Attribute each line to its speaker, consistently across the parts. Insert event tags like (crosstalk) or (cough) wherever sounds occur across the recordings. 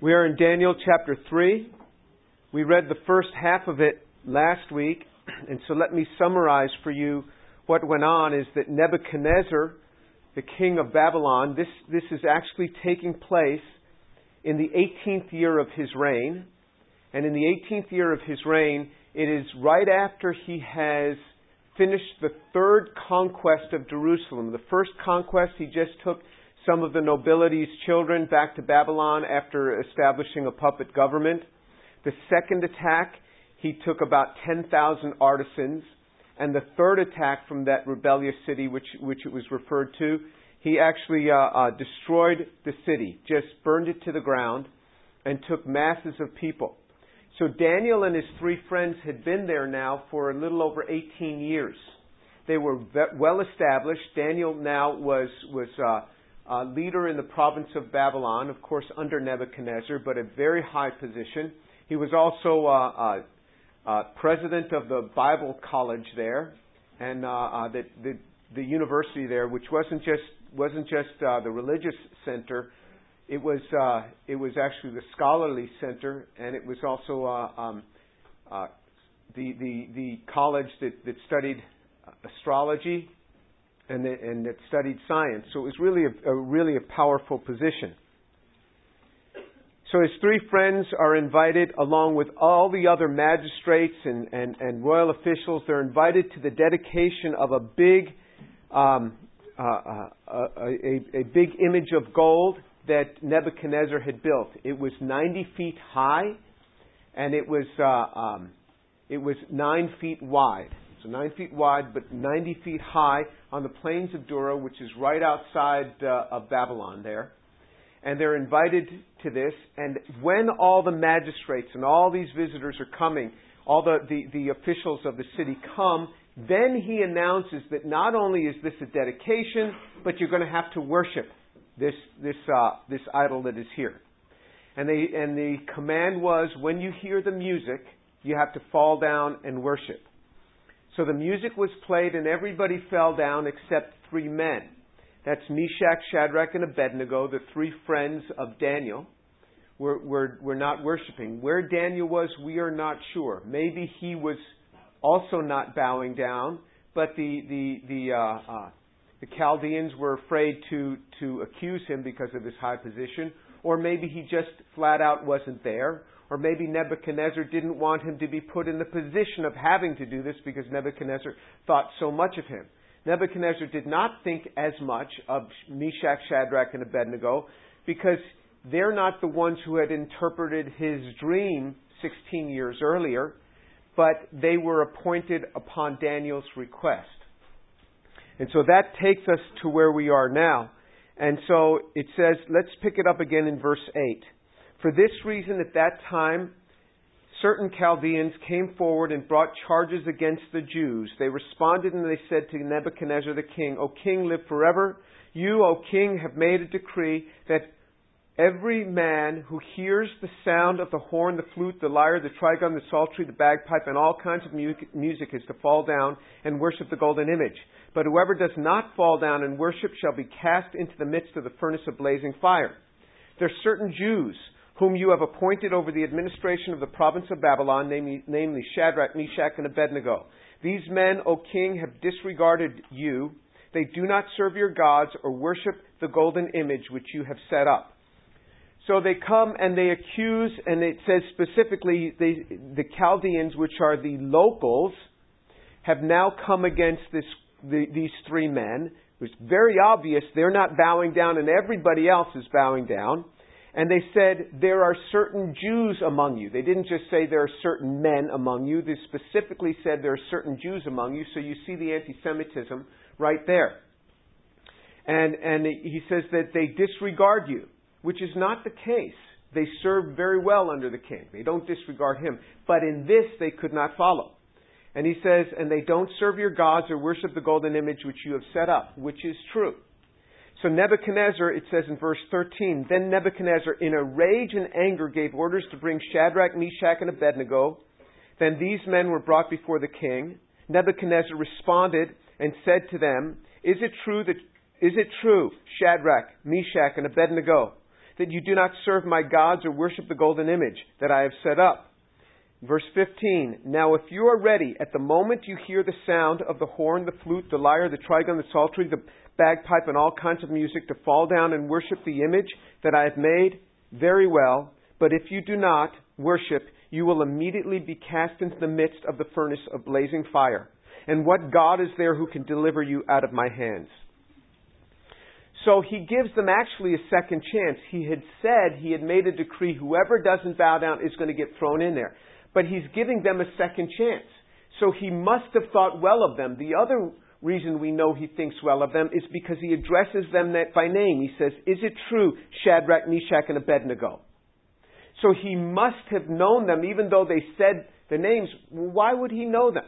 Speaker 1: We are in Daniel chapter 3. We read the first half of it last week, and so let me summarize for you what went on is that Nebuchadnezzar, the king of Babylon, this, this is actually taking place in the 18th year of his reign. And in the 18th year of his reign, it is right after he has finished the third conquest of Jerusalem. The first conquest, he just took some of the nobility's children back to Babylon after establishing a puppet government. The second attack, he took about 10,000 artisans. And the third attack from that rebellious city, which, which it was referred to, he actually uh, uh, destroyed the city, just burned it to the ground, and took masses of people. So Daniel and his three friends had been there now for a little over 18 years. They were well established. Daniel now was was uh, uh, leader in the province of Babylon, of course, under Nebuchadnezzar, but a very high position. He was also uh, uh, uh president of the Bible college there, and uh, uh, the, the, the university there, which wasn't just wasn't just the religious center. It was it was actually the scholarly center, and it was also um, the the the college that, that studied astrology and, and that studied science. So it was really a, a, really a powerful position. So his three friends are invited, along with all the other magistrates and, and, and royal officials. They're invited to the dedication of a big, um, uh, uh, a, a, big image of gold that Nebuchadnezzar had built. It was 90 feet high, and it was uh, um, it was nine feet wide. So nine feet wide, but 90 feet high on the plains of Dura, which is right outside uh, of Babylon there. And they're invited to this. And when all the magistrates and all these visitors are coming, all the, the, the officials of the city come, then he announces that not only is this a dedication, but you're going to have to worship this, this, uh, this idol that is here. And, they, and the command was when you hear the music, you have to fall down and worship. So the music was played and everybody fell down except three men. That's Meshach, Shadrach, and Abednego, the three friends of Daniel. Were, were, were not worshiping. Where Daniel was, we are not sure. Maybe he was also not bowing down, but the, the, the, uh, uh, the Chaldeans were afraid to, to accuse him because of his high position, or maybe he just flat out wasn't there, or maybe Nebuchadnezzar didn't want him to be put in the position of having to do this because Nebuchadnezzar thought so much of him. Nebuchadnezzar did not think as much of Meshach, Shadrach, and Abednego because they're not the ones who had interpreted his dream 16 years earlier, but they were appointed upon Daniel's request. And so that takes us to where we are now. And so it says, let's pick it up again in verse 8. For this reason, at that time, certain Chaldeans came forward and brought charges against the Jews. They responded and they said to Nebuchadnezzar the king, O king, live forever. You, O king, have made a decree that every man who hears the sound of the horn, the flute, the lyre, the trigon, the psaltery, the bagpipe, and all kinds of music is to fall down and worship the golden image. But whoever does not fall down and worship shall be cast into the midst of the furnace of blazing fire. There are certain Jews whom you have appointed over the administration of the province of Babylon, namely, namely Shadrach, Meshach, and Abednego. These men, O king, have disregarded you. They do not serve your gods or worship the golden image which you have set up. So they come and they accuse, and it says specifically the Chaldeans, which are the locals, have now come against this, the, these three men. It's very obvious they're not bowing down, and everybody else is bowing down. And they said, There are certain Jews among you. They didn't just say there are certain men among you. They specifically said there are certain Jews among you. So you see the anti Semitism right there. And, and he says that they disregard you, which is not the case. They serve very well under the king. They don't disregard him. But in this, they could not follow. And he says, And they don't serve your gods or worship the golden image which you have set up, which is true. So Nebuchadnezzar, it says in verse 13, then Nebuchadnezzar, in a rage and anger, gave orders to bring Shadrach, Meshach, and Abednego. Then these men were brought before the king. Nebuchadnezzar responded and said to them, Is it true that is it true, Shadrach, Meshach, and Abednego, that you do not serve my gods or worship the golden image that I have set up. Verse 15 Now, if you are ready, at the moment you hear the sound of the horn, the flute, the lyre, the trigon, the psaltery, the bagpipe, and all kinds of music, to fall down and worship the image that I have made, very well. But if you do not worship, you will immediately be cast into the midst of the furnace of blazing fire. And what God is there who can deliver you out of my hands? So he gives them actually a second chance. He had said, he had made a decree, whoever doesn't bow down is going to get thrown in there but he's giving them a second chance. So he must have thought well of them. The other reason we know he thinks well of them is because he addresses them by name. He says, Is it true, Shadrach, Meshach, and Abednego? So he must have known them, even though they said the names. Why would he know them?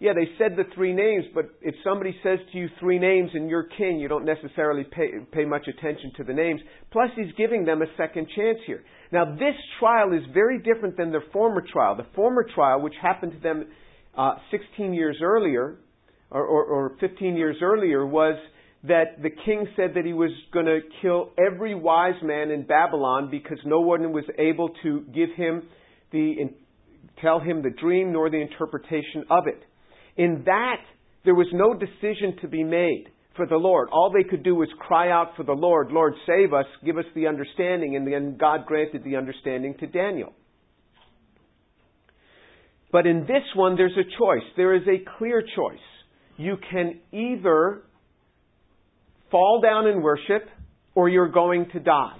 Speaker 1: Yeah, they said the three names, but if somebody says to you three names and you're king, you don't necessarily pay, pay much attention to the names. Plus, he's giving them a second chance here. Now, this trial is very different than their former trial. The former trial, which happened to them uh, 16 years earlier, or, or, or 15 years earlier, was that the king said that he was going to kill every wise man in Babylon because no one was able to give him the tell him the dream nor the interpretation of it. In that, there was no decision to be made for the Lord. All they could do was cry out for the Lord, Lord, save us, give us the understanding, and then God granted the understanding to Daniel. But in this one, there's a choice. There is a clear choice. You can either fall down and worship, or you're going to die.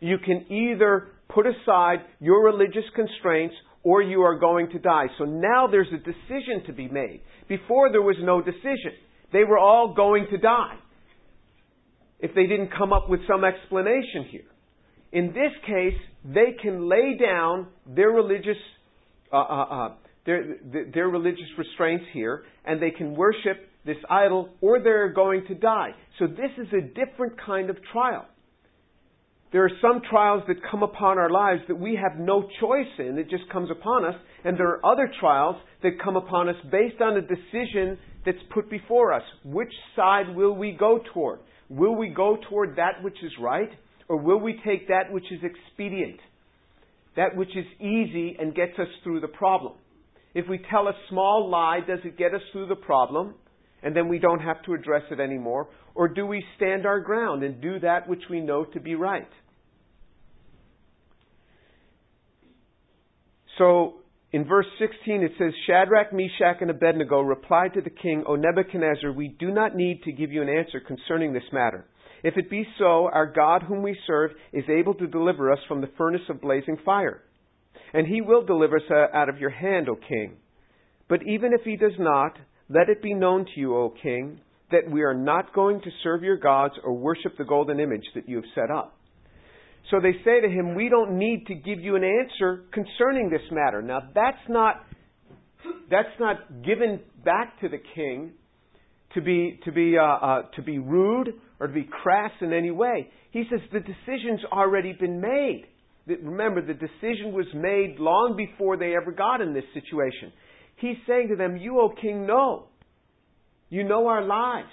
Speaker 1: You can either put aside your religious constraints, or you are going to die. So now there's a decision to be made. Before there was no decision. They were all going to die if they didn't come up with some explanation here. In this case, they can lay down their religious uh, uh, uh, their, their religious restraints here, and they can worship this idol, or they're going to die. So this is a different kind of trial. There are some trials that come upon our lives that we have no choice in. It just comes upon us. And there are other trials that come upon us based on a decision that's put before us. Which side will we go toward? Will we go toward that which is right? Or will we take that which is expedient? That which is easy and gets us through the problem. If we tell a small lie, does it get us through the problem? And then we don't have to address it anymore? Or do we stand our ground and do that which we know to be right? So, in verse 16 it says, Shadrach, Meshach, and Abednego replied to the king, O Nebuchadnezzar, we do not need to give you an answer concerning this matter. If it be so, our God whom we serve is able to deliver us from the furnace of blazing fire. And he will deliver us out of your hand, O king. But even if he does not, let it be known to you, O king, that we are not going to serve your gods or worship the golden image that you have set up. So they say to him, We don't need to give you an answer concerning this matter. Now that's not that's not given back to the king to be to be uh, uh, to be rude or to be crass in any way. He says the decision's already been made. Remember, the decision was made long before they ever got in this situation. He's saying to them, "You, O king, know. You know our lives.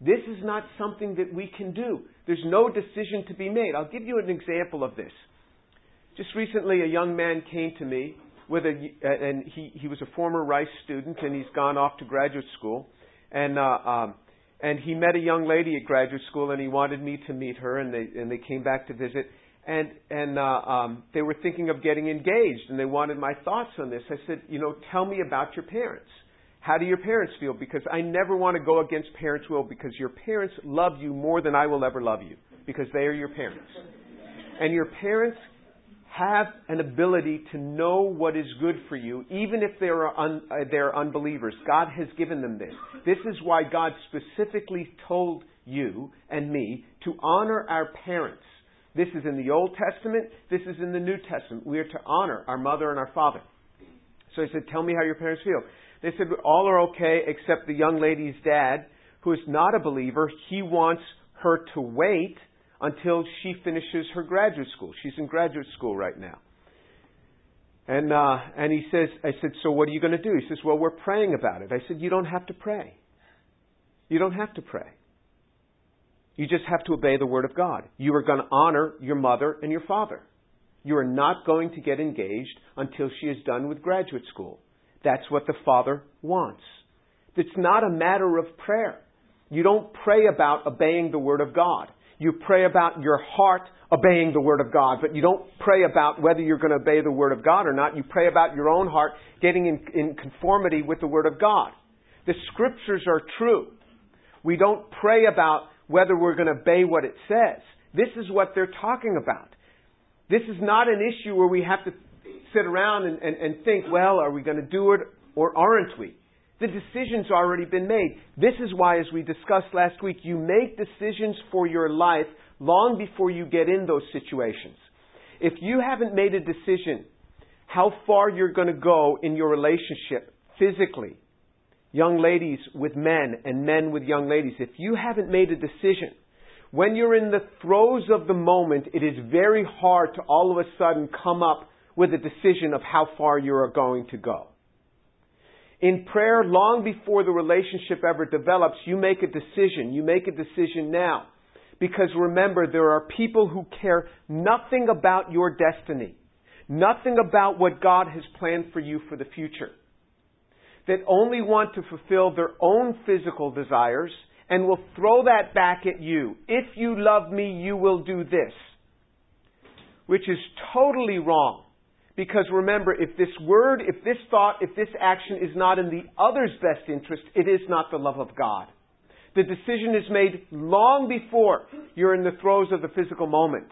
Speaker 1: This is not something that we can do. There's no decision to be made. I'll give you an example of this. Just recently, a young man came to me with a, and he, he was a former Rice student, and he's gone off to graduate school, and uh, um, and he met a young lady at graduate school, and he wanted me to meet her, and they and they came back to visit, and and uh, um, they were thinking of getting engaged, and they wanted my thoughts on this. I said, you know, tell me about your parents. How do your parents feel? Because I never want to go against parents' will because your parents love you more than I will ever love you because they are your parents. And your parents have an ability to know what is good for you, even if they're, un, uh, they're unbelievers. God has given them this. This is why God specifically told you and me to honor our parents. This is in the Old Testament. This is in the New Testament. We are to honor our mother and our father. So he said, Tell me how your parents feel. They said all are okay except the young lady's dad, who is not a believer. He wants her to wait until she finishes her graduate school. She's in graduate school right now. And uh, and he says, I said, so what are you going to do? He says, well, we're praying about it. I said, you don't have to pray. You don't have to pray. You just have to obey the Word of God. You are going to honor your mother and your father. You are not going to get engaged until she is done with graduate school. That's what the Father wants. It's not a matter of prayer. You don't pray about obeying the Word of God. You pray about your heart obeying the Word of God, but you don't pray about whether you're going to obey the Word of God or not. You pray about your own heart getting in, in conformity with the Word of God. The Scriptures are true. We don't pray about whether we're going to obey what it says. This is what they're talking about. This is not an issue where we have to sit around and, and, and think, well, are we going to do it or aren't we? The decision's already been made. This is why, as we discussed last week, you make decisions for your life long before you get in those situations. If you haven't made a decision how far you're going to go in your relationship physically, young ladies with men and men with young ladies, if you haven't made a decision, when you're in the throes of the moment, it is very hard to all of a sudden come up with a decision of how far you are going to go. In prayer, long before the relationship ever develops, you make a decision. You make a decision now. Because remember, there are people who care nothing about your destiny, nothing about what God has planned for you for the future, that only want to fulfill their own physical desires and will throw that back at you. If you love me, you will do this. Which is totally wrong. Because remember, if this word, if this thought, if this action is not in the other's best interest, it is not the love of God. The decision is made long before you're in the throes of the physical moment.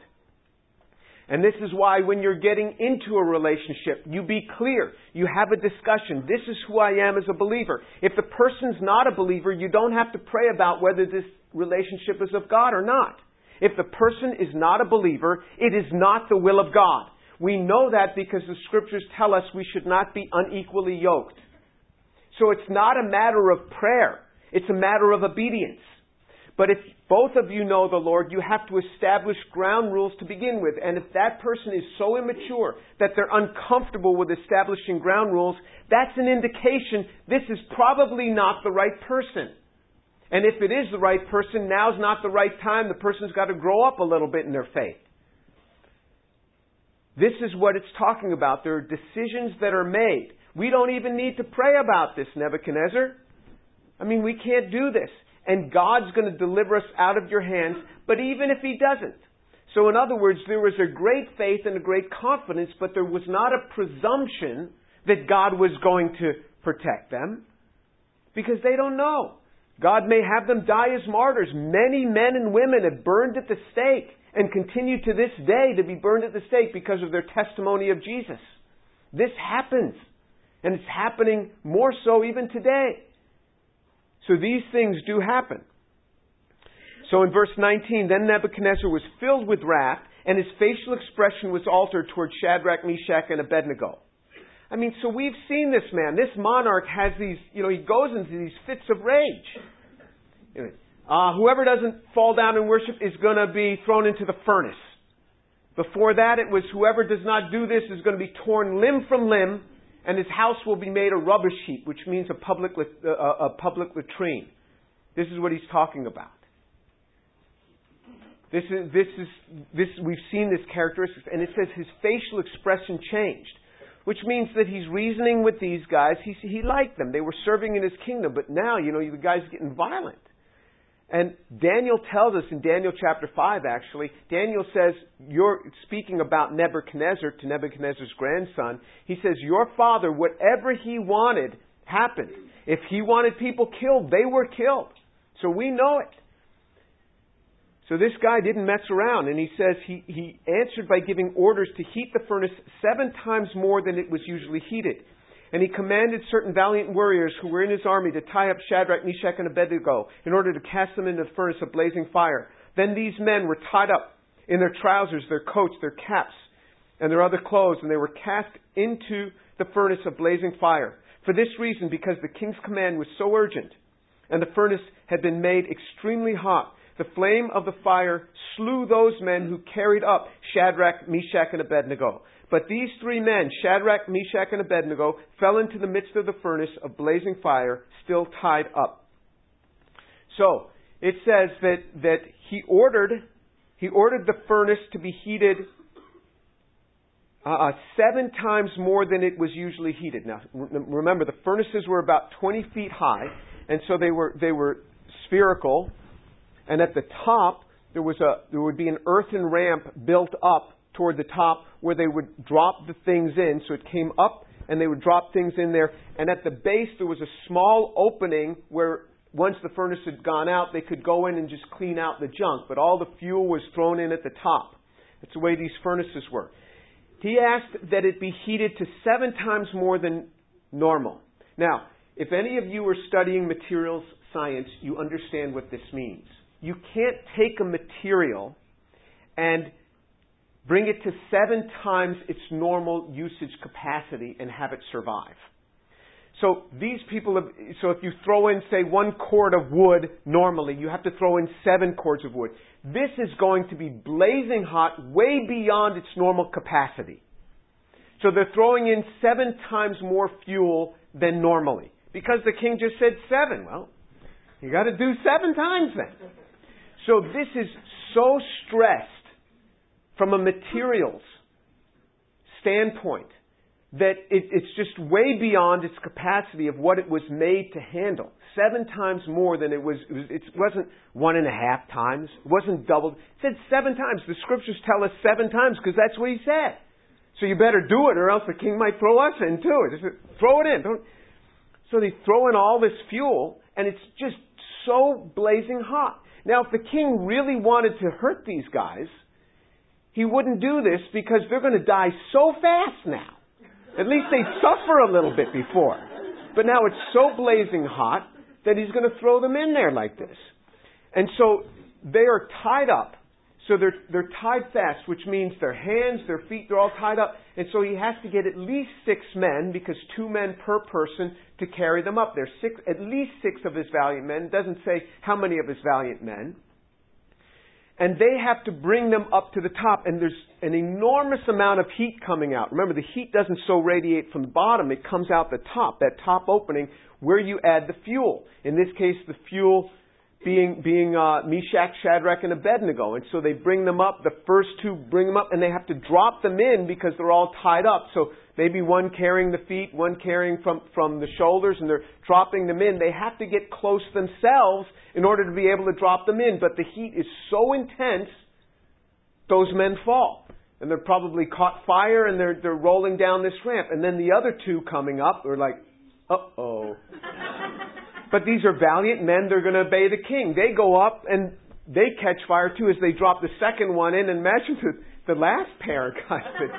Speaker 1: And this is why when you're getting into a relationship, you be clear. You have a discussion. This is who I am as a believer. If the person's not a believer, you don't have to pray about whether this relationship is of God or not. If the person is not a believer, it is not the will of God. We know that because the scriptures tell us we should not be unequally yoked. So it's not a matter of prayer. It's a matter of obedience. But if both of you know the Lord, you have to establish ground rules to begin with. And if that person is so immature that they're uncomfortable with establishing ground rules, that's an indication this is probably not the right person. And if it is the right person, now's not the right time. The person's got to grow up a little bit in their faith. This is what it's talking about. There are decisions that are made. We don't even need to pray about this, Nebuchadnezzar. I mean, we can't do this and God's going to deliver us out of your hands, but even if He doesn't. So, in other words, there was a great faith and a great confidence, but there was not a presumption that God was going to protect them because they don't know. God may have them die as martyrs. Many men and women have burned at the stake and continue to this day to be burned at the stake because of their testimony of Jesus. This happens. And it's happening more so even today. So these things do happen. So in verse 19, then Nebuchadnezzar was filled with wrath, and his facial expression was altered toward Shadrach, Meshach, and Abednego. I mean, so we've seen this man. This monarch has these, you know, he goes into these fits of rage. Uh, whoever doesn't fall down and worship is going to be thrown into the furnace. Before that, it was whoever does not do this is going to be torn limb from limb and his house will be made a rubbish heap, which means a public, uh, a public latrine. This is what he's talking about. This is, this is, this, we've seen this characteristic, and it says his facial expression changed, which means that he's reasoning with these guys. He, he liked them. They were serving in his kingdom, but now, you know, the guy's getting violent. And Daniel tells us in Daniel chapter 5, actually, Daniel says, you're speaking about Nebuchadnezzar to Nebuchadnezzar's grandson. He says, Your father, whatever he wanted, happened. If he wanted people killed, they were killed. So we know it. So this guy didn't mess around, and he says he, he answered by giving orders to heat the furnace seven times more than it was usually heated. And he commanded certain valiant warriors who were in his army to tie up Shadrach, Meshach, and Abednego in order to cast them into the furnace of blazing fire. Then these men were tied up in their trousers, their coats, their caps, and their other clothes, and they were cast into the furnace of blazing fire. For this reason, because the king's command was so urgent, and the furnace had been made extremely hot, the flame of the fire slew those men who carried up Shadrach, Meshach, and Abednego. But these three men, Shadrach, Meshach, and Abednego, fell into the midst of the furnace of blazing fire, still tied up. So, it says that, that he ordered he ordered the furnace to be heated uh, seven times more than it was usually heated. Now, remember, the furnaces were about 20 feet high, and so they were they were spherical, and at the top there was a there would be an earthen ramp built up toward the top where they would drop the things in. So it came up and they would drop things in there. And at the base there was a small opening where once the furnace had gone out, they could go in and just clean out the junk. But all the fuel was thrown in at the top. That's the way these furnaces were. He asked that it be heated to seven times more than normal. Now, if any of you are studying materials science, you understand what this means. You can't take a material and bring it to seven times its normal usage capacity and have it survive. So these people have, so if you throw in, say, one cord of wood normally, you have to throw in seven cords of wood. This is going to be blazing hot, way beyond its normal capacity. So they're throwing in seven times more fuel than normally. Because the king just said seven. Well, you gotta do seven times then. So this is so stressed from a materials standpoint that it, it's just way beyond its capacity of what it was made to handle. Seven times more than it was, it, was, it wasn't one and a half times. It wasn't doubled. It said seven times. The scriptures tell us seven times because that's what he said. So you better do it or else the king might throw us into it. Just throw it in. Don't. So they throw in all this fuel and it's just so blazing hot. Now if the king really wanted to hurt these guys, he wouldn't do this because they're going to die so fast now. At least they suffer a little bit before. But now it's so blazing hot that he's going to throw them in there like this. And so they are tied up. So they're, they're tied fast, which means their hands, their feet, they're all tied up. And so he has to get at least six men, because two men per person, to carry them up. There's six, at least six of his valiant men. It doesn't say how many of his valiant men and they have to bring them up to the top, and there's an enormous amount of heat coming out. Remember, the heat doesn't so radiate from the bottom, it comes out the top, that top opening where you add the fuel. In this case, the fuel being, being uh, Meshach, Shadrach, and Abednego. And so they bring them up, the first two bring them up, and they have to drop them in because they're all tied up. So maybe one carrying the feet, one carrying from, from the shoulders, and they're dropping them in. They have to get close themselves in order to be able to drop them in. But the heat is so intense, those men fall. And they're probably caught fire and they're, they're rolling down this ramp. And then the other two coming up are like, uh oh. (laughs) but these are valiant men, they're going to obey the king. They go up and they catch fire too as they drop the second one in. And imagine the, the last pair guys (laughs)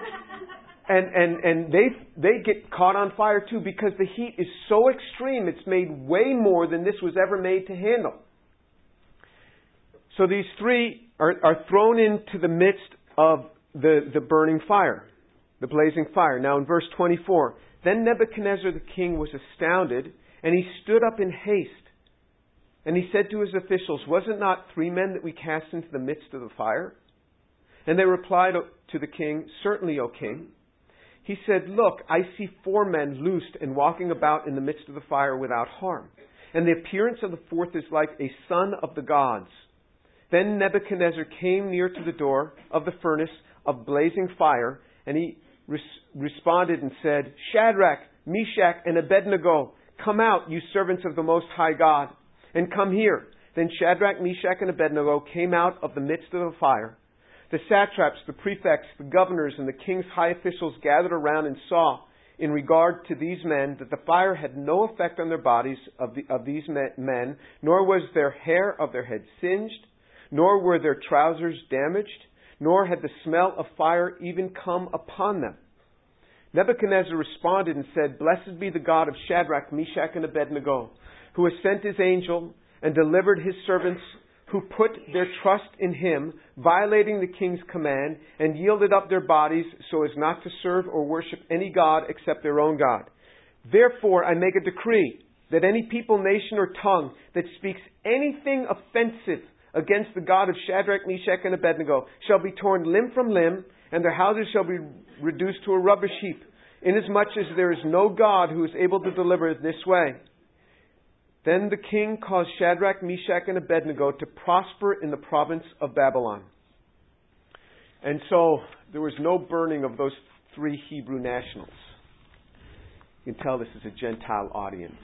Speaker 1: and and and they they get caught on fire too because the heat is so extreme. It's made way more than this was ever made to handle. So these three are, are thrown into the midst of the, the burning fire, the blazing fire. Now in verse 24, then Nebuchadnezzar the king was astounded, and he stood up in haste. And he said to his officials, Was it not three men that we cast into the midst of the fire? And they replied to the king, Certainly, O king. He said, Look, I see four men loosed and walking about in the midst of the fire without harm. And the appearance of the fourth is like a son of the gods. Then Nebuchadnezzar came near to the door of the furnace of blazing fire, and he res- responded and said, Shadrach, Meshach, and Abednego, come out, you servants of the Most High God, and come here. Then Shadrach, Meshach, and Abednego came out of the midst of the fire. The satraps, the prefects, the governors, and the king's high officials gathered around and saw, in regard to these men, that the fire had no effect on their bodies of, the, of these men, nor was their hair of their heads singed, nor were their trousers damaged, nor had the smell of fire even come upon them. Nebuchadnezzar responded and said, Blessed be the God of Shadrach, Meshach, and Abednego, who has sent his angel and delivered his servants who put their trust in him, violating the king's command, and yielded up their bodies so as not to serve or worship any god except their own God. Therefore, I make a decree that any people, nation, or tongue that speaks anything offensive against the God of Shadrach, Meshach, and Abednego shall be torn limb from limb, and their houses shall be reduced to a rubbish heap, inasmuch as there is no God who is able to deliver this way. Then the king caused Shadrach, Meshach, and Abednego to prosper in the province of Babylon. And so there was no burning of those three Hebrew nationals. You can tell this is a Gentile audience.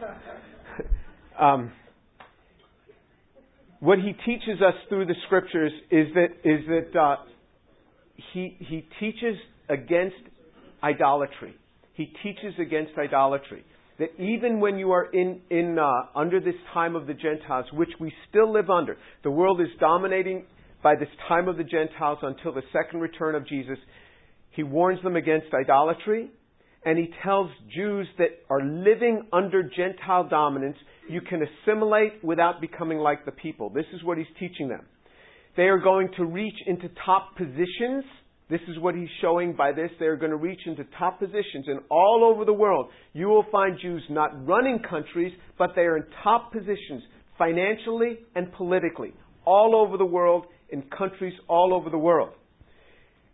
Speaker 1: (laughs) um, what he teaches us through the scriptures is that is that uh, he he teaches against idolatry. He teaches against idolatry. That even when you are in in uh, under this time of the Gentiles, which we still live under, the world is dominating by this time of the Gentiles until the second return of Jesus. He warns them against idolatry, and he tells Jews that are living under Gentile dominance, you can assimilate without becoming like the people. This is what he's teaching them. They are going to reach into top positions. This is what he's showing by this. They are going to reach into top positions. And all over the world, you will find Jews not running countries, but they are in top positions financially and politically. All over the world, in countries all over the world.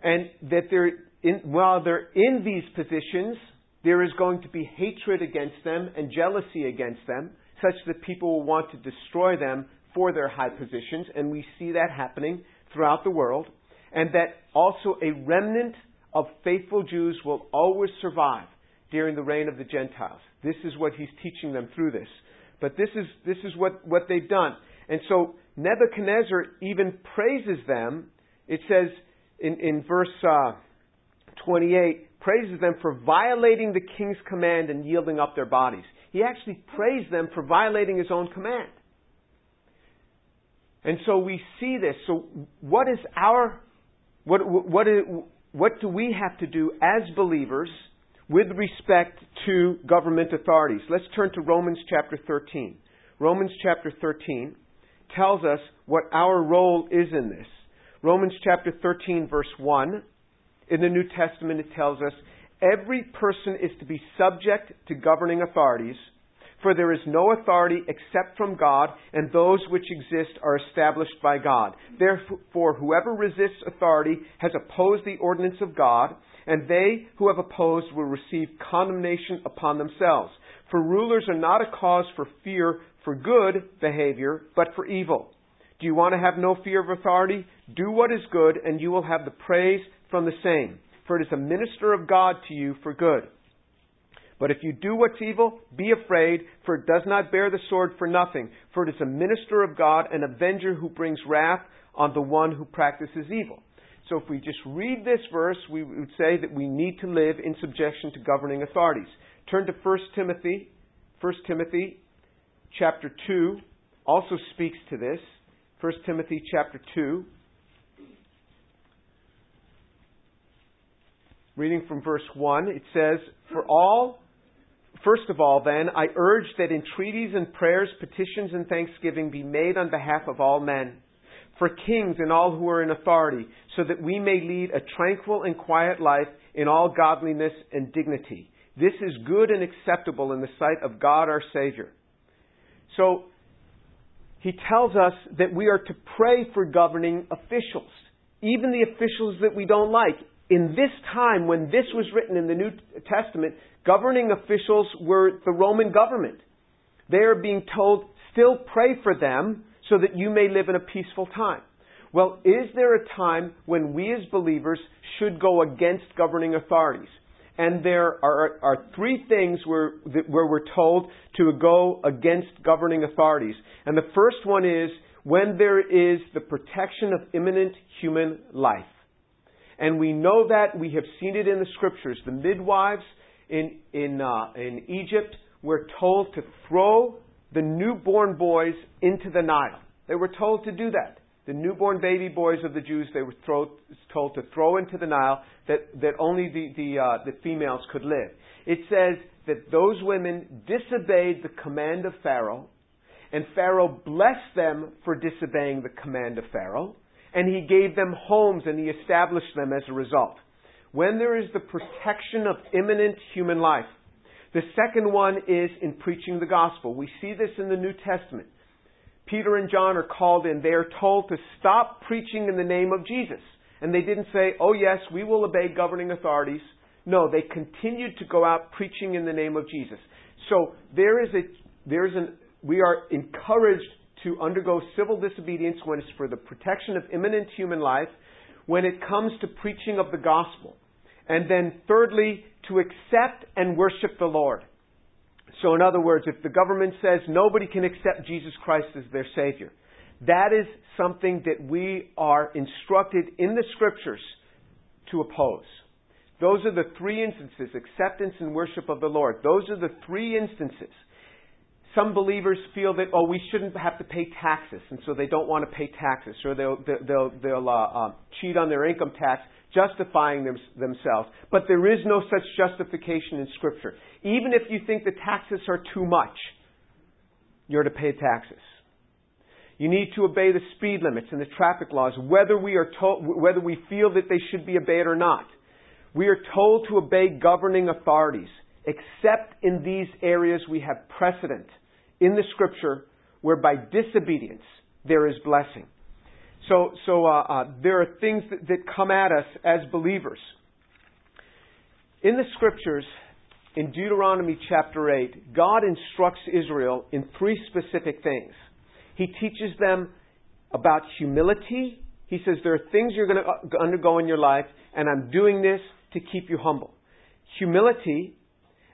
Speaker 1: And that they're in, while they're in these positions, there is going to be hatred against them and jealousy against them, such that people will want to destroy them for their high positions, and we see that happening throughout the world, and that also a remnant of faithful Jews will always survive during the reign of the Gentiles. This is what he's teaching them through this. But this is, this is what, what they've done. And so Nebuchadnezzar even praises them. It says in, in verse uh, 28, praises them for violating the king's command and yielding up their bodies. He actually praised them for violating his own command. And so we see this. So what is our, what, what, do we have to do as believers with respect to government authorities? Let's turn to Romans chapter 13. Romans chapter 13 tells us what our role is in this. Romans chapter 13 verse 1 in the New Testament it tells us every person is to be subject to governing authorities for there is no authority except from God, and those which exist are established by God. Therefore, whoever resists authority has opposed the ordinance of God, and they who have opposed will receive condemnation upon themselves. For rulers are not a cause for fear for good behavior, but for evil. Do you want to have no fear of authority? Do what is good, and you will have the praise from the same. For it is a minister of God to you for good. But if you do what's evil, be afraid, for it does not bear the sword for nothing. For it is a minister of God, an avenger who brings wrath on the one who practices evil. So if we just read this verse, we would say that we need to live in subjection to governing authorities. Turn to 1 Timothy. 1 Timothy chapter 2 also speaks to this. 1 Timothy chapter 2. Reading from verse 1, it says, For all, first of all, then, I urge that entreaties and prayers, petitions and thanksgiving be made on behalf of all men, for kings and all who are in authority, so that we may lead a tranquil and quiet life in all godliness and dignity. This is good and acceptable in the sight of God our Savior so he tells us that we are to pray for governing officials, even the officials that we don't like. In this time, when this was written in the New Testament, governing officials were the Roman government. They are being told, still pray for them so that you may live in a peaceful time. Well, is there a time when we as believers should go against governing authorities? and there are, are three things where, where we're told to go against governing authorities. And the first one is when there is the protection of imminent human life. And we know that, we have seen it in the scriptures. The midwives in, in, uh, in Egypt were told to throw the newborn boys into the Nile. They were told to do that the newborn baby boys of the Jews they were throw, told to throw into the Nile that, that only the, the, uh, the females could live. It says that those women disobeyed the command of Pharaoh, and Pharaoh blessed them for disobeying the command of Pharaoh, and he gave them homes and he established them as a result. When there is the protection of imminent human life, the second one is in preaching the gospel. We see this in the New Testament. Peter and John are called in. They are told to stop preaching in the name of Jesus. And they didn't say, oh yes, we will obey governing authorities. No, they continued to go out preaching in the name of Jesus. So there is a, there's an, we are encouraged to undergo civil disobedience when it's for the protection of imminent human life, when it comes to preaching of the gospel. And then thirdly, to accept and worship the Lord. So in other words, if the government says nobody can accept Jesus Christ as their Savior, that is something that we are instructed in the Scriptures to oppose. Those are the three instances acceptance and worship of the Lord. Those are the three instances. Some believers feel that, oh, we shouldn't have to pay taxes, and so they don't want to pay taxes, or they'll, they'll, they'll uh, uh, cheat on their income tax, justifying them, themselves. But there is no such justification in Scripture. Even if you think the taxes are too much, you're to pay taxes. You need to obey the speed limits and the traffic laws, whether we are told, whether we feel that they should be obeyed or not. We are told to obey governing authorities, except in these areas we have precedent in the Scripture where by disobedience there is blessing. So, so uh, uh, there are things that, that come at us as believers. In the Scriptures, in Deuteronomy chapter 8, God instructs Israel in three specific things. He teaches them about humility. He says there are things you're going to undergo in your life, and I'm doing this to keep you humble. Humility,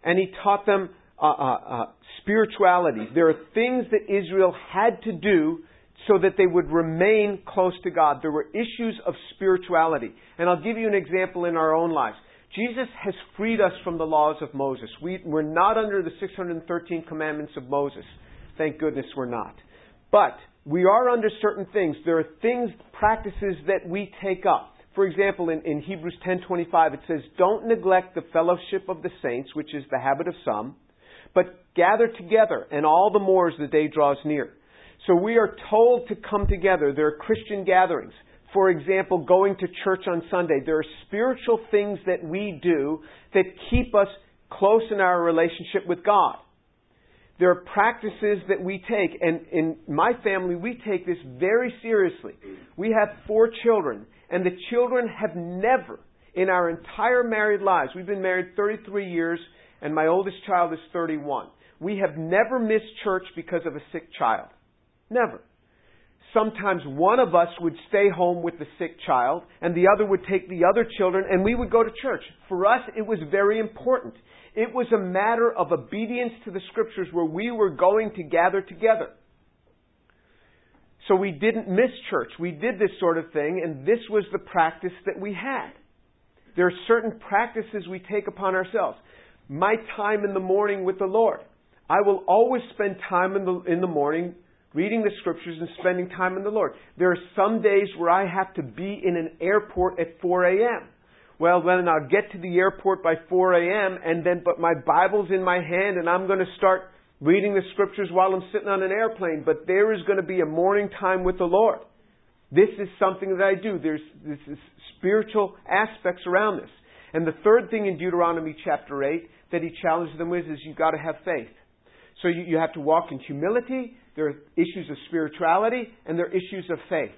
Speaker 1: and he taught them uh, uh, uh, spirituality. There are things that Israel had to do so that they would remain close to God. There were issues of spirituality. And I'll give you an example in our own lives. Jesus has freed us from the laws of Moses. We, we're not under the 613 commandments of Moses. Thank goodness we're not. But we are under certain things. There are things, practices that we take up. For example, in, in Hebrews 10:25 it says, "Don't neglect the fellowship of the saints, which is the habit of some, but gather together, and all the more as the day draws near." So we are told to come together. There are Christian gatherings. For example, going to church on Sunday. There are spiritual things that we do that keep us close in our relationship with God. There are practices that we take, and in my family, we take this very seriously. We have four children, and the children have never, in our entire married lives, we've been married 33 years, and my oldest child is 31. We have never missed church because of a sick child. Never. Sometimes one of us would stay home with the sick child, and the other would take the other children, and we would go to church. For us, it was very important. It was a matter of obedience to the scriptures where we were going to gather together. So we didn't miss church. We did this sort of thing, and this was the practice that we had. There are certain practices we take upon ourselves. My time in the morning with the Lord. I will always spend time in the, in the morning reading the scriptures and spending time in the Lord. There are some days where I have to be in an airport at 4 a.m. Well, then I'll get to the airport by 4 a.m. and then, but my Bible's in my hand and I'm going to start reading the scriptures while I'm sitting on an airplane. But there is going to be a morning time with the Lord. This is something that I do. There's this is spiritual aspects around this. And the third thing in Deuteronomy chapter 8 that he challenged them with is you've got to have faith. So you, you have to walk in humility, there are issues of spirituality, and there are issues of faith.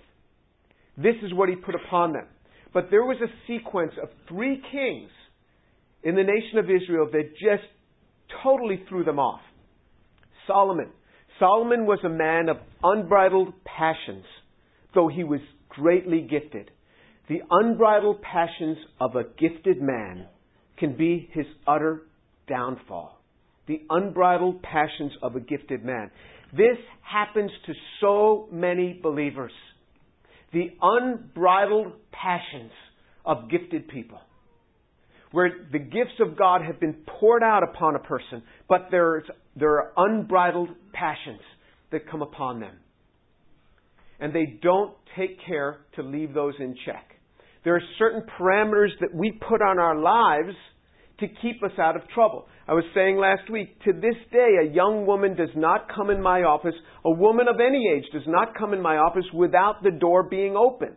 Speaker 1: This is what he put upon them. But there was a sequence of three kings in the nation of Israel that just totally threw them off. Solomon. Solomon was a man of unbridled passions, though he was greatly gifted. The unbridled passions of a gifted man can be his utter downfall. The unbridled passions of a gifted man. This happens to so many believers. The unbridled passions of gifted people. Where the gifts of God have been poured out upon a person, but there's, there are unbridled passions that come upon them. And they don't take care to leave those in check. There are certain parameters that we put on our lives to keep us out of trouble. I was saying last week, to this day, a young woman does not come in my office, a woman of any age does not come in my office without the door being open.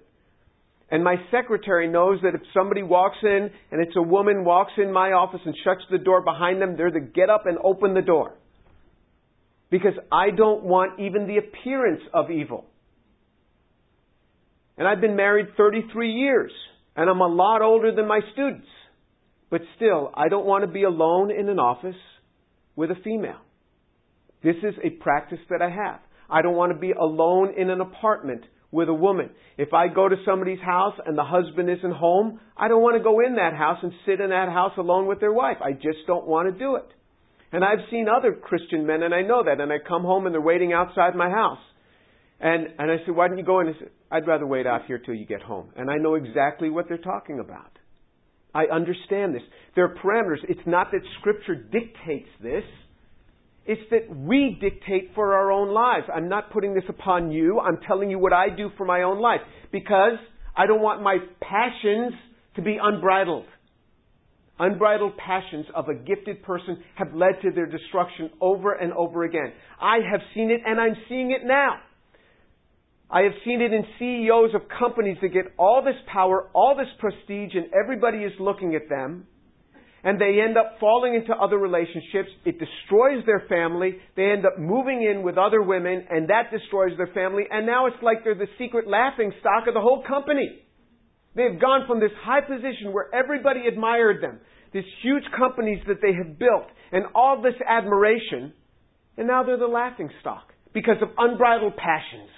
Speaker 1: And my secretary knows that if somebody walks in and it's a woman walks in my office and shuts the door behind them, they're to get up and open the door. Because I don't want even the appearance of evil. And I've been married 33 years, and I'm a lot older than my students. But still, I don't want to be alone in an office with a female. This is a practice that I have. I don't want to be alone in an apartment with a woman. If I go to somebody's house and the husband isn't home, I don't want to go in that house and sit in that house alone with their wife. I just don't want to do it. And I've seen other Christian men, and I know that, and I come home and they're waiting outside my house. And, and I said, why don't you go in? He said, I'd rather wait out here till you get home. And I know exactly what they're talking about. I understand this. There are parameters. It's not that Scripture dictates this. It's that we dictate for our own lives. I'm not putting this upon you. I'm telling you what I do for my own life. Because I don't want my passions to be unbridled. Unbridled passions of a gifted person have led to their destruction over and over again. I have seen it and I'm seeing it now. I have seen it in CEOs of companies that get all this power, all this prestige, and everybody is looking at them. And they end up falling into other relationships. It destroys their family. They end up moving in with other women, and that destroys their family. And now it's like they're the secret laughing stock of the whole company. They've gone from this high position where everybody admired them, these huge companies that they have built, and all this admiration, and now they're the laughing stock because of unbridled passions.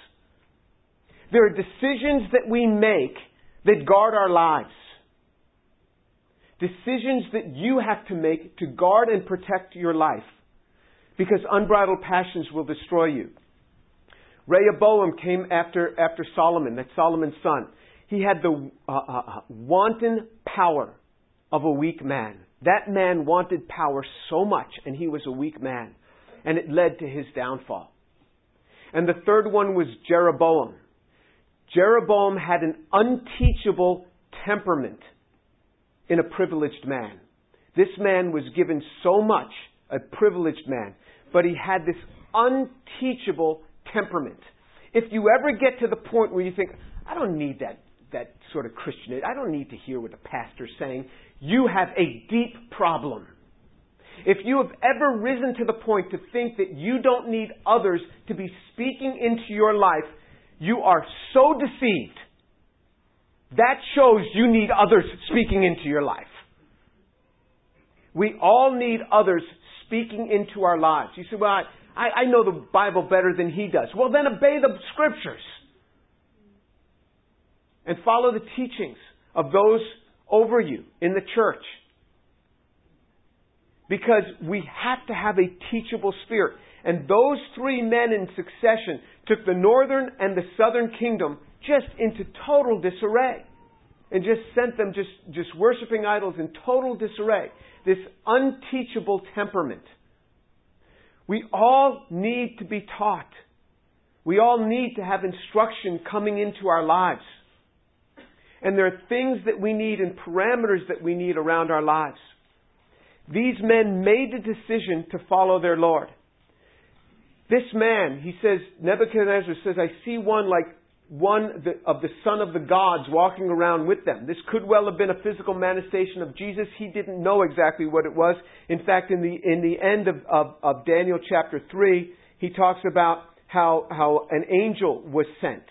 Speaker 1: There are decisions that we make that guard our lives. Decisions that you have to make to guard and protect your life. Because unbridled passions will destroy you. Rehoboam came after, after Solomon, that's Solomon's son. He had the uh, uh, uh, wanton power of a weak man. That man wanted power so much, and he was a weak man. And it led to his downfall. And the third one was Jeroboam. Jeroboam had an unteachable temperament in a privileged man. This man was given so much, a privileged man, but he had this unteachable temperament. If you ever get to the point where you think, I don't need that, that sort of Christian, I don't need to hear what the pastor's saying, you have a deep problem. If you have ever risen to the point to think that you don't need others to be speaking into your life, you are so deceived. That shows you need others speaking into your life. We all need others speaking into our lives. You say, well, I, I know the Bible better than he does. Well, then obey the scriptures. And follow the teachings of those over you in the church. Because we have to have a teachable spirit. And those three men in succession took the northern and the southern kingdom just into total disarray. And just sent them just, just worshiping idols in total disarray. This unteachable temperament. We all need to be taught. We all need to have instruction coming into our lives. And there are things that we need and parameters that we need around our lives. These men made the decision to follow their Lord. This man, he says, Nebuchadnezzar says, I see one like one of the son of the gods walking around with them. This could well have been a physical manifestation of Jesus. He didn't know exactly what it was. In fact, in the, in the end of, of, of Daniel chapter 3, he talks about how, how an angel was sent.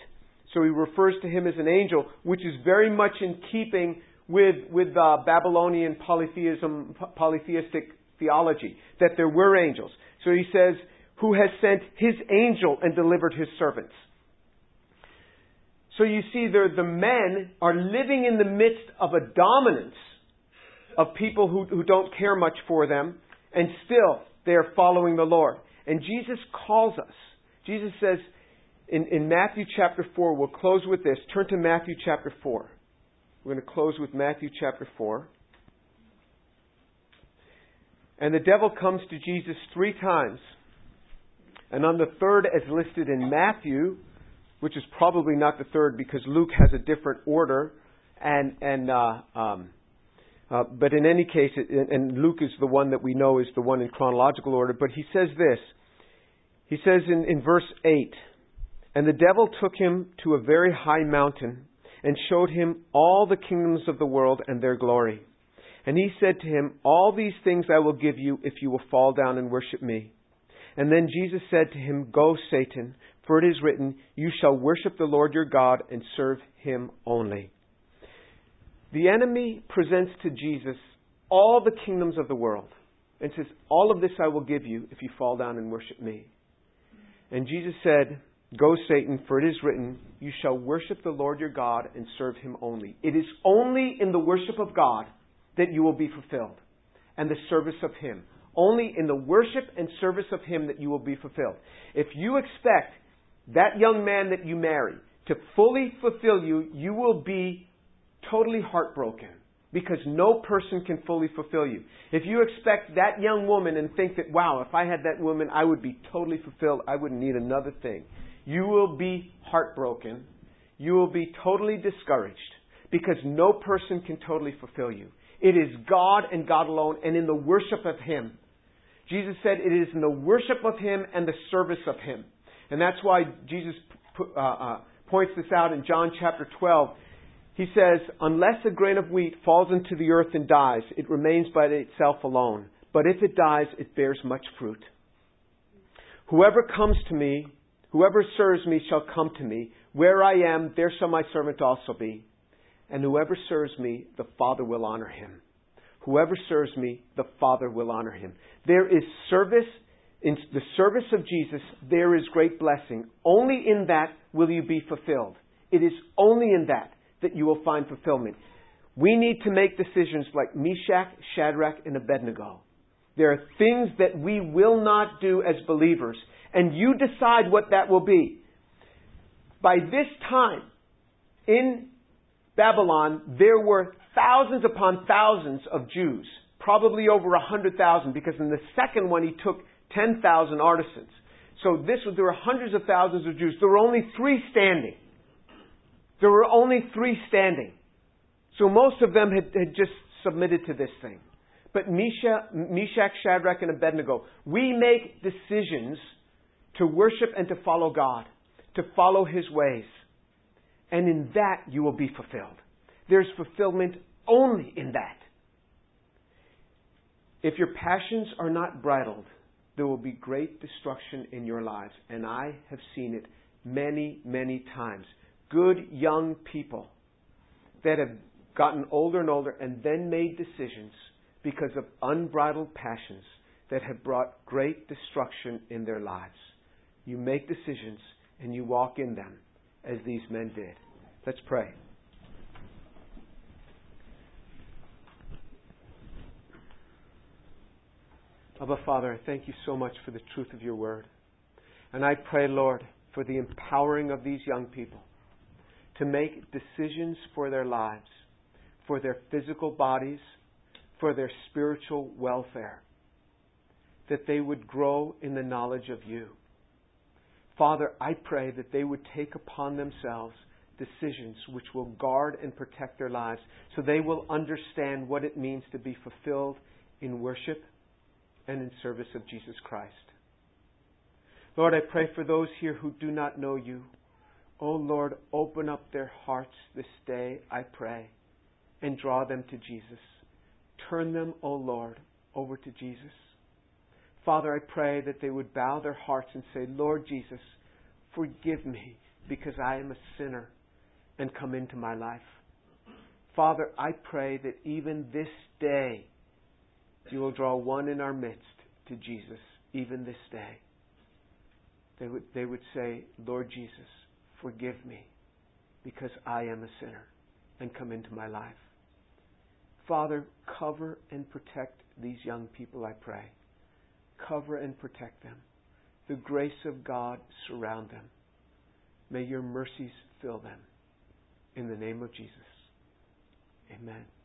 Speaker 1: So he refers to him as an angel, which is very much in keeping with, with uh, Babylonian polytheism, polytheistic theology, that there were angels. So he says, who has sent his angel and delivered his servants. So you see, there, the men are living in the midst of a dominance of people who, who don't care much for them, and still they are following the Lord. And Jesus calls us. Jesus says in, in Matthew chapter 4, we'll close with this. Turn to Matthew chapter 4. We're going to close with Matthew chapter 4. And the devil comes to Jesus three times and on the third, as listed in Matthew, which is probably not the third because Luke has a different order, and and uh, um, uh, but in any case, it, and Luke is the one that we know is the one in chronological order. But he says this. He says in, in verse eight, and the devil took him to a very high mountain and showed him all the kingdoms of the world and their glory. And he said to him, All these things I will give you if you will fall down and worship me. And then Jesus said to him, Go, Satan, for it is written, You shall worship the Lord your God and serve him only. The enemy presents to Jesus all the kingdoms of the world. and says, All of this I will give you if you fall down and worship me. And Jesus said, Go, Satan, for it is written, You shall worship the Lord your God and serve him only. It is only in the worship of God that you will be fulfilled, and the service of him. Only in the worship and service of him that you will be fulfilled. If you expect that young man that you marry to fully fulfill you, you will be totally heartbroken because no person can fully fulfill you. If you expect that young woman and think that, wow, if I had that woman, I would be totally fulfilled, I wouldn't need another thing, you will be heartbroken. You will be totally discouraged because no person can totally fulfill you. It is God and God alone and in the worship of Him. Jesus said it is in the worship of Him and the service of Him. And that's why Jesus uh, uh, points this out in John chapter 12. He says, Unless a grain of wheat falls into the earth and dies, it remains by itself alone. But if it dies, it bears much fruit. Whoever comes to me, whoever serves me shall come to me. Where I am, there shall my servant also be. And whoever serves me, the Father will honor him. Whoever serves me, the Father will honor him. There is service in the service of Jesus, there is great blessing. Only in that will you be fulfilled. It is only in that that you will find fulfillment. We need to make decisions like Meshach, Shadrach, and Abednego. There are things that we will not do as believers, and you decide what that will be. By this time, in Babylon, there were thousands upon thousands of Jews, probably over a hundred thousand, because in the second one he took 10,000 artisans. So this was, there were hundreds of thousands of Jews. There were only three standing. There were only three standing. So most of them had, had just submitted to this thing. But Meshach, Meshach, Shadrach, and Abednego, we make decisions to worship and to follow God, to follow His ways. And in that you will be fulfilled. There's fulfillment only in that. If your passions are not bridled, there will be great destruction in your lives. And I have seen it many, many times. Good young people that have gotten older and older and then made decisions because of unbridled passions that have brought great destruction in their lives. You make decisions and you walk in them as these men did. Let's pray. Abba, Father, I thank you so much for the truth of your word. And I pray, Lord, for the empowering of these young people to make decisions for their lives, for their physical bodies, for their spiritual welfare, that they would grow in the knowledge of you. Father, I pray that they would take upon themselves decisions which will guard and protect their lives so they will understand what it means to be fulfilled in worship and in service of Jesus Christ. Lord, I pray for those here who do not know you. Oh Lord, open up their hearts this day, I pray, and draw them to Jesus. Turn them, O oh Lord, over to Jesus. Father, I pray that they would bow their hearts and say, Lord Jesus, forgive me because I am a sinner and come into my life. Father, I pray that even this day you will draw one in our midst to Jesus, even this day. They would, they would say, Lord Jesus, forgive me because I am a sinner and come into my life. Father, cover and protect these young people, I pray. Cover and protect them. The grace of God surround them. May your mercies fill them. In the name of Jesus. Amen.